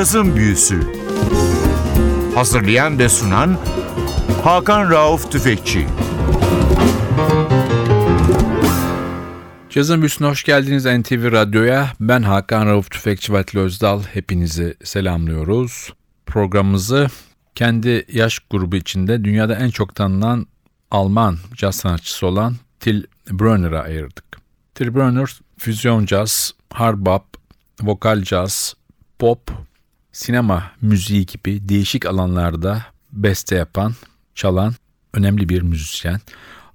Cazın Büyüsü Hazırlayan ve sunan Hakan Rauf Tüfekçi Cazın Büyüsü'ne hoş geldiniz NTV Radyo'ya. Ben Hakan Rauf Tüfekçi Vatli Özdal. Hepinizi selamlıyoruz. Programımızı kendi yaş grubu içinde dünyada en çok tanınan Alman caz sanatçısı olan Till Brönner'a ayırdık. Till Brönner füzyon caz, hard bop, vokal caz, pop, sinema müziği gibi değişik alanlarda beste yapan, çalan önemli bir müzisyen.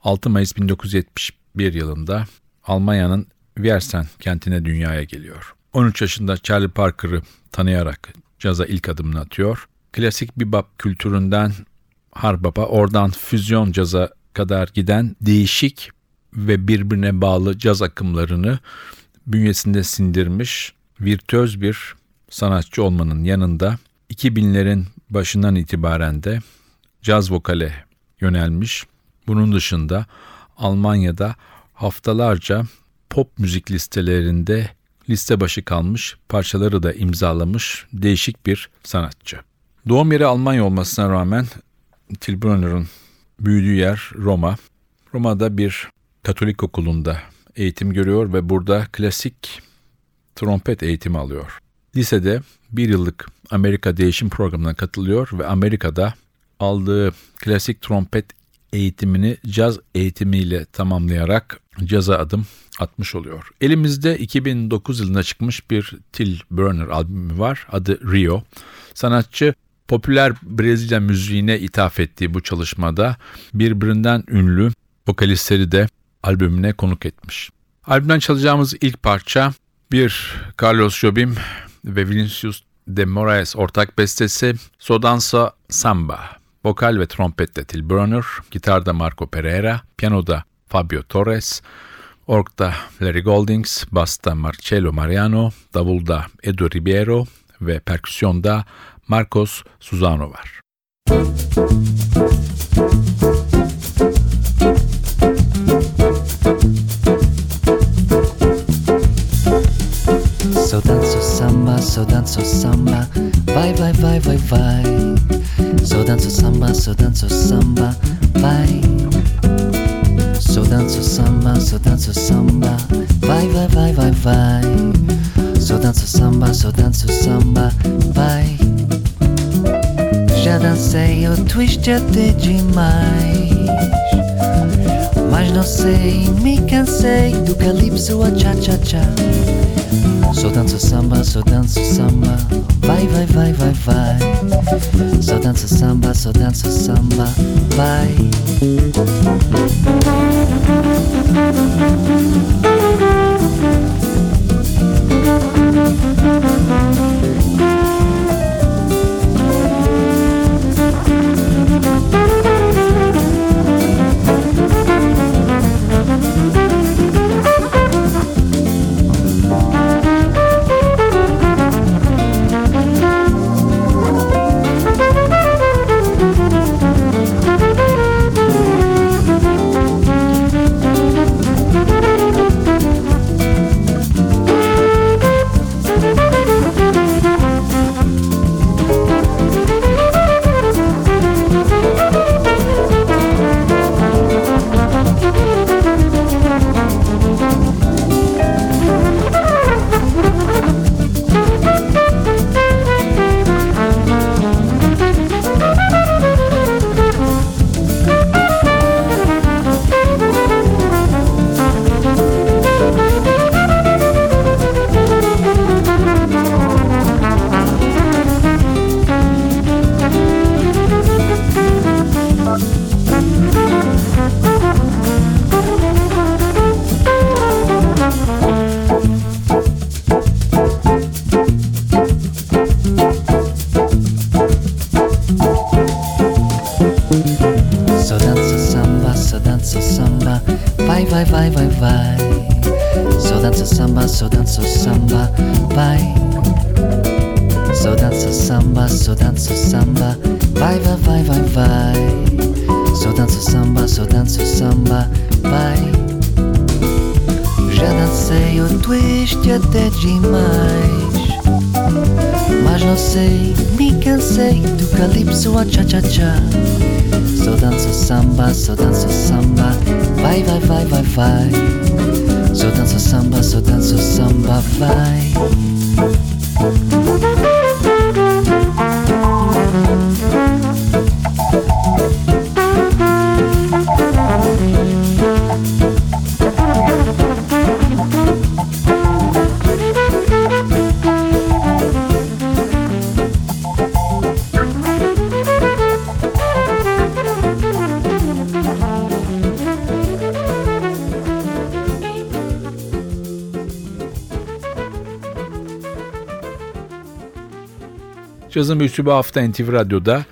6 Mayıs 1971 yılında Almanya'nın Viersen kentine dünyaya geliyor. 13 yaşında Charlie Parker'ı tanıyarak caza ilk adımını atıyor. Klasik bebop kültüründen harbapa oradan füzyon caza kadar giden değişik ve birbirine bağlı caz akımlarını bünyesinde sindirmiş virtüöz bir sanatçı olmanın yanında 2000'lerin başından itibaren de caz vokale yönelmiş. Bunun dışında Almanya'da haftalarca pop müzik listelerinde liste başı kalmış, parçaları da imzalamış değişik bir sanatçı. Doğum yeri Almanya olmasına rağmen Till Brunner'ın büyüdüğü yer Roma. Roma'da bir Katolik okulunda eğitim görüyor ve burada klasik trompet eğitimi alıyor. Lisede bir yıllık Amerika değişim programına katılıyor ve Amerika'da aldığı klasik trompet eğitimini caz eğitimiyle tamamlayarak caza adım atmış oluyor. Elimizde 2009 yılında çıkmış bir Till Burner albümü var. Adı Rio. Sanatçı popüler Brezilya müziğine ithaf ettiği bu çalışmada birbirinden ünlü vokalistleri de albümüne konuk etmiş. Albümden çalacağımız ilk parça bir Carlos Jobim ve Vinicius de Moraes ortak bestesi Sodansa Samba. Vokal ve trompette Till Brunner, gitarda Marco Pereira, piyanoda Fabio Torres, orkta Larry Goldings, basta Marcello Mariano, davulda Edu Ribeiro ve perküsyonda Marcos Suzano var. So danzo samba, so danzo samba, vai vai vai vai vai. So danzo samba, so danzo samba, vai. So danzo samba, so danzo samba, vai vai vai vai vai. So danzo samba, so danzo samba, vai. Já dancei o twist até demais. Mas não sei, me cansei do calypso a cha-cha-cha. Só danço samba, só danço samba, vai, vai, vai, vai, vai. Só danço samba, só danço samba, vai. samba, vai, vai, vai, vai, vai. Só dança samba, só dança samba, vai. Já dancei o twist até demais. Mas não sei, me cansei do calypso a cha-cha-cha. Só dança samba, só dança samba, vai, vai, vai, vai, vai. Só dança samba, só dança samba, vai. Cazın büyüsü bu hafta NTV Radyo'da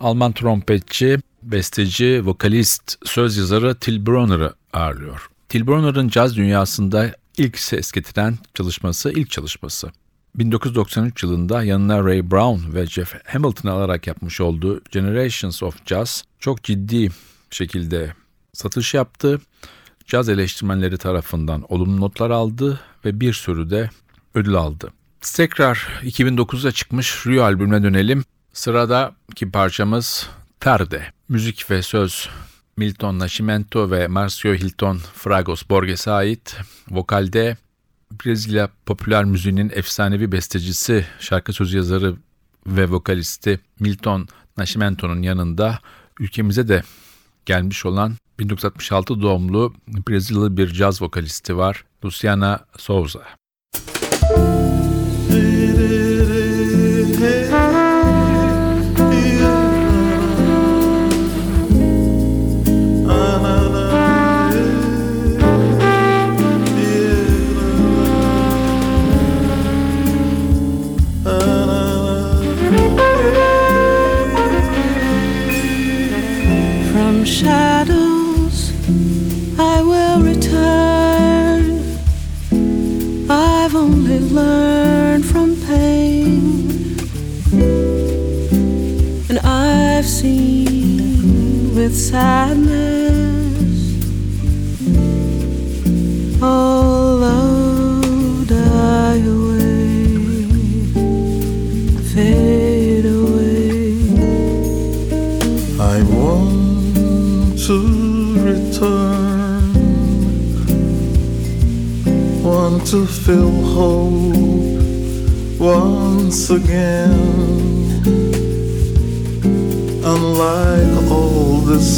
Alman trompetçi, besteci, vokalist, söz yazarı Till Brunner'ı ağırlıyor. Till Brunner'ın caz dünyasında ilk ses getiren çalışması, ilk çalışması. 1993 yılında yanına Ray Brown ve Jeff Hamilton'ı alarak yapmış olduğu Generations of Jazz çok ciddi şekilde satış yaptı. Caz eleştirmenleri tarafından olumlu notlar aldı ve bir sürü de ödül aldı. Tekrar 2009'da çıkmış Rio albümüne dönelim. Sıradaki parçamız Tarde. Müzik ve söz Milton Nascimento ve Marcio Hilton Fragos Borges'e ait. Vokalde Brezilya popüler müziğinin efsanevi bestecisi, şarkı sözü yazarı ve vokalisti Milton Nascimento'nun yanında ülkemize de gelmiş olan 1966 doğumlu Brezilyalı bir caz vokalisti var. Luciana Souza. food.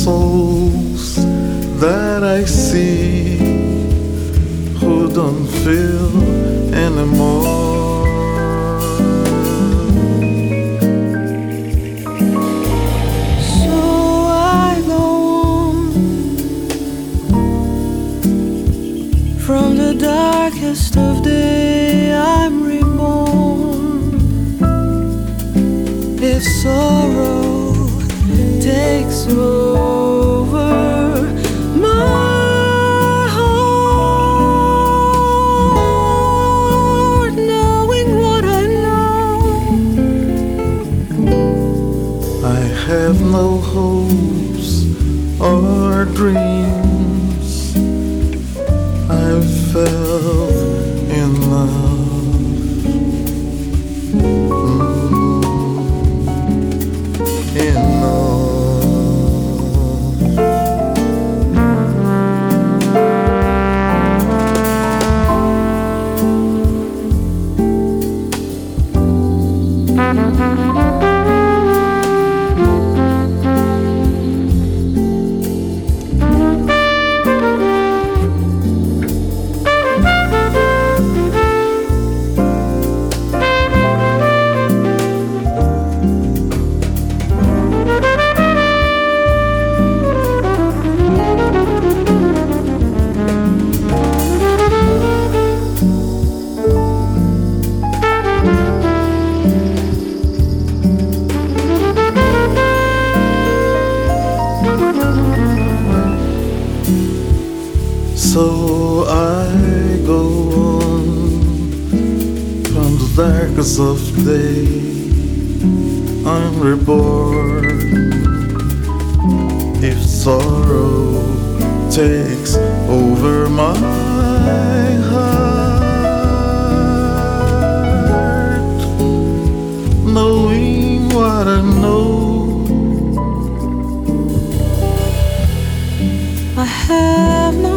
Souls that I see. Who don't feel I'm reborn. If sorrow takes over my heart, Knowing what I know. I have no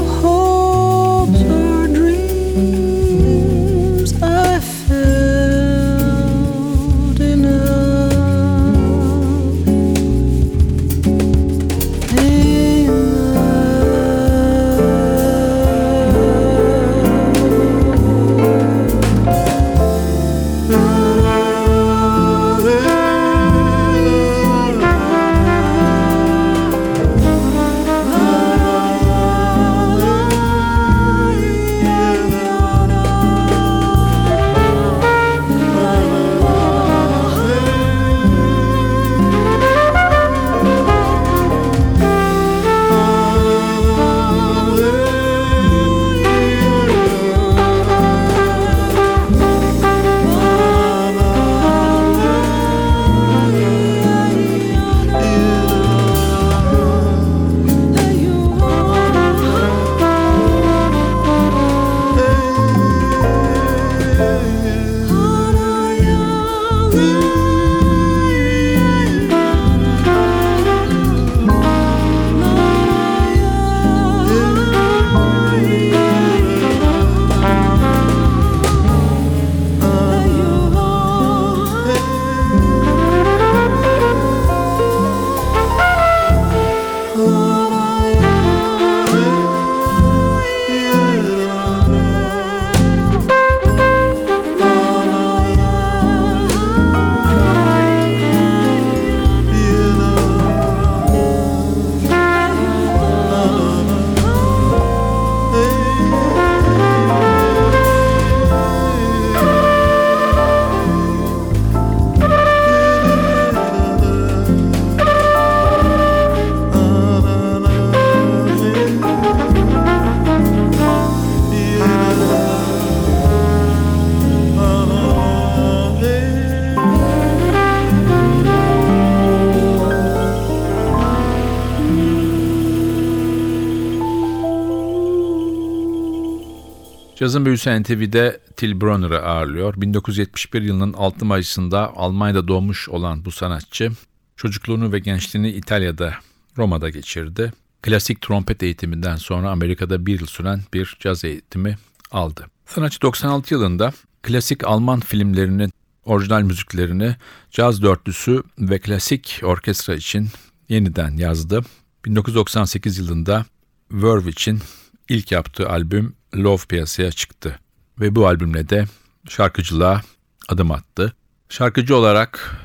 Cazın Büyüsü NTV'de Till Brunner'ı ağırlıyor. 1971 yılının 6 Mayıs'ında Almanya'da doğmuş olan bu sanatçı, çocukluğunu ve gençliğini İtalya'da, Roma'da geçirdi. Klasik trompet eğitiminden sonra Amerika'da bir yıl süren bir caz eğitimi aldı. Sanatçı 96 yılında klasik Alman filmlerinin orijinal müziklerini caz dörtlüsü ve klasik orkestra için yeniden yazdı. 1998 yılında Verve için ilk yaptığı albüm Love piyasaya çıktı ve bu albümle de şarkıcılığa adım attı. Şarkıcı olarak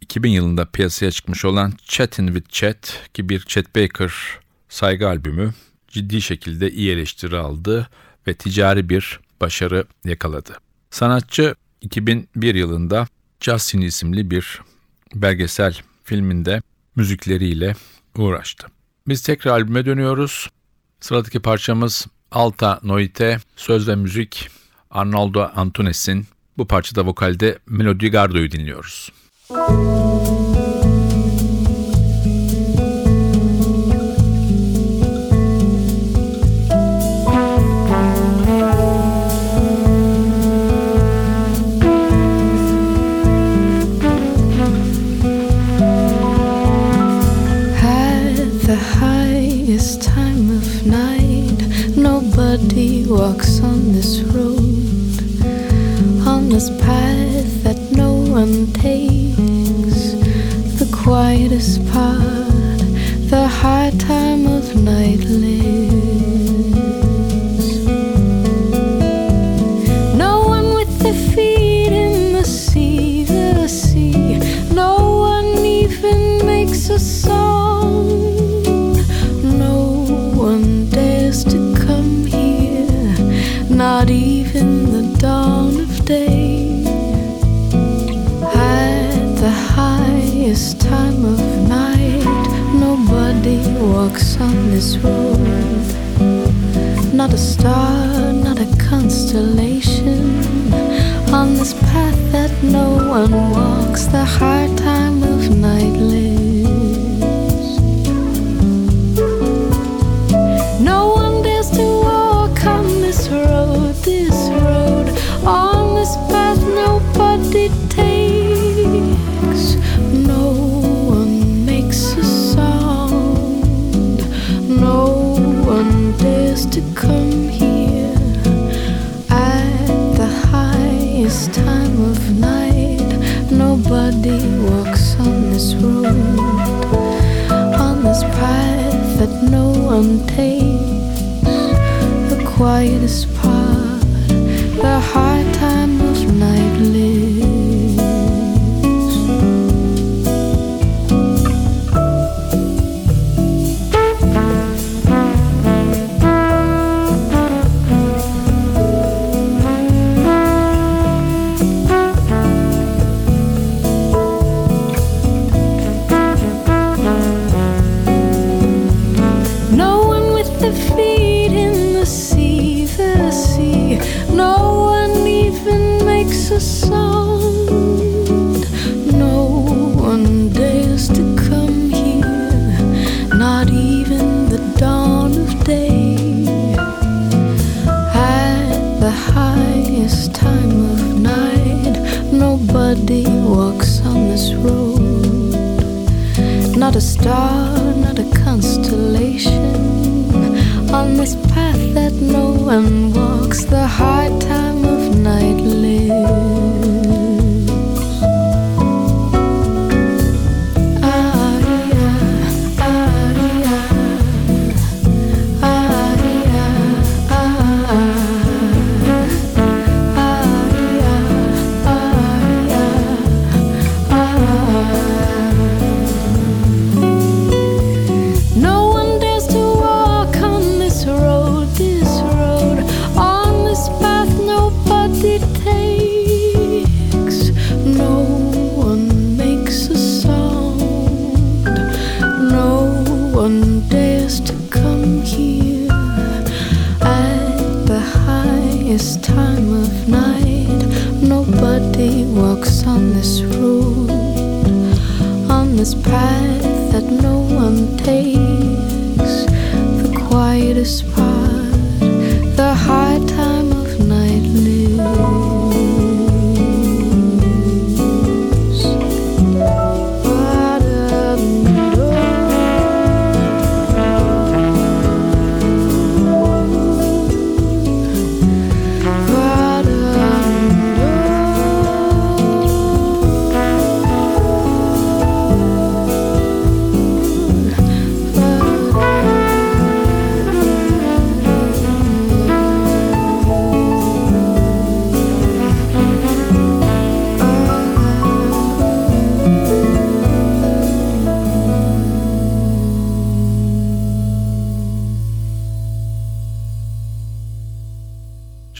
2000 yılında piyasaya çıkmış olan Chatting with Chet ki bir Chet Baker saygı albümü ciddi şekilde iyi eleştiri aldı ve ticari bir başarı yakaladı. Sanatçı 2001 yılında Justin isimli bir belgesel filminde müzikleriyle uğraştı. Biz tekrar albüme dönüyoruz. Sıradaki parçamız Alta Noite, söz ve müzik Arnaldo Antunes'in bu parçada vokalde Melody Gardo'yu dinliyoruz. At this path that no one walks. The hard time of night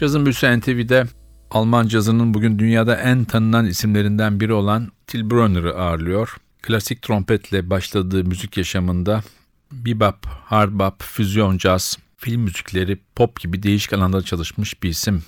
Cazın Büyüsü NTV'de Alman cazının bugün dünyada en tanınan isimlerinden biri olan Till Brönner'ı ağırlıyor. Klasik trompetle başladığı müzik yaşamında bebop, hard bop, füzyon caz, film müzikleri, pop gibi değişik alanlarda çalışmış bir isim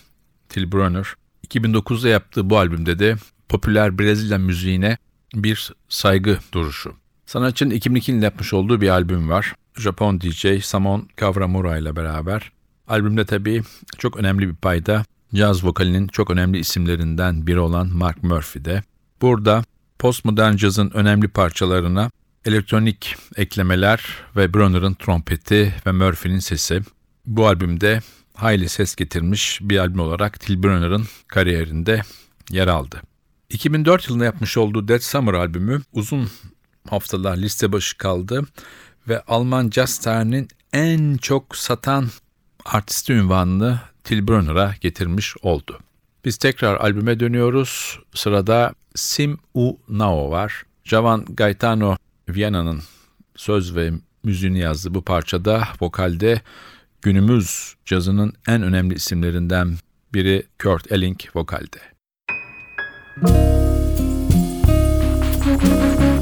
Till Brönner. 2009'da yaptığı bu albümde de popüler Brezilya müziğine bir saygı duruşu. Sanatçının 2002 yılında yapmış olduğu bir albüm var. Japon DJ Samon Kavramura ile beraber. Albümde tabii çok önemli bir payda caz vokalinin çok önemli isimlerinden biri olan Mark Murphy de. Burada postmodern cazın önemli parçalarına elektronik eklemeler ve Brunner'ın trompeti ve Murphy'nin sesi. Bu albümde hayli ses getirmiş bir albüm olarak Till Brunner'ın kariyerinde yer aldı. 2004 yılında yapmış olduğu Dead Summer albümü uzun haftalar liste başı kaldı ve Alman jazz tarihinin en çok satan artisti ünvanını Till Brunner'a getirmiş oldu. Biz tekrar albüme dönüyoruz. Sırada Sim U Nao var. Javan Gaetano Viana'nın söz ve müziğini yazdığı bu parçada vokalde günümüz cazının en önemli isimlerinden biri Kurt Elling vokalde. Um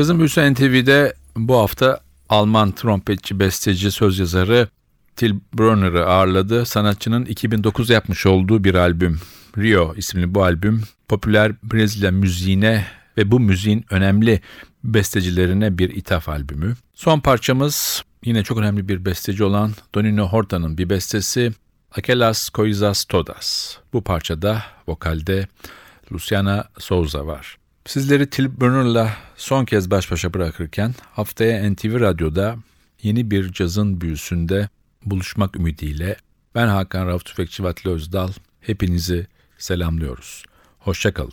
Cazın Büyüsü NTV'de bu hafta Alman trompetçi, besteci, söz yazarı Till Brunner'ı ağırladı. Sanatçının 2009 yapmış olduğu bir albüm Rio isimli bu albüm popüler Brezilya müziğine ve bu müziğin önemli bestecilerine bir ithaf albümü. Son parçamız yine çok önemli bir besteci olan Donino Horta'nın bir bestesi Aquelas Coisas Todas. Bu parçada vokalde Luciana Souza var. Sizleri Till Brunner'la son kez baş başa bırakırken haftaya NTV Radyo'da yeni bir cazın büyüsünde buluşmak ümidiyle ben Hakan Rauf Tüfekçi Vatli Özdal hepinizi selamlıyoruz. Hoşçakalın.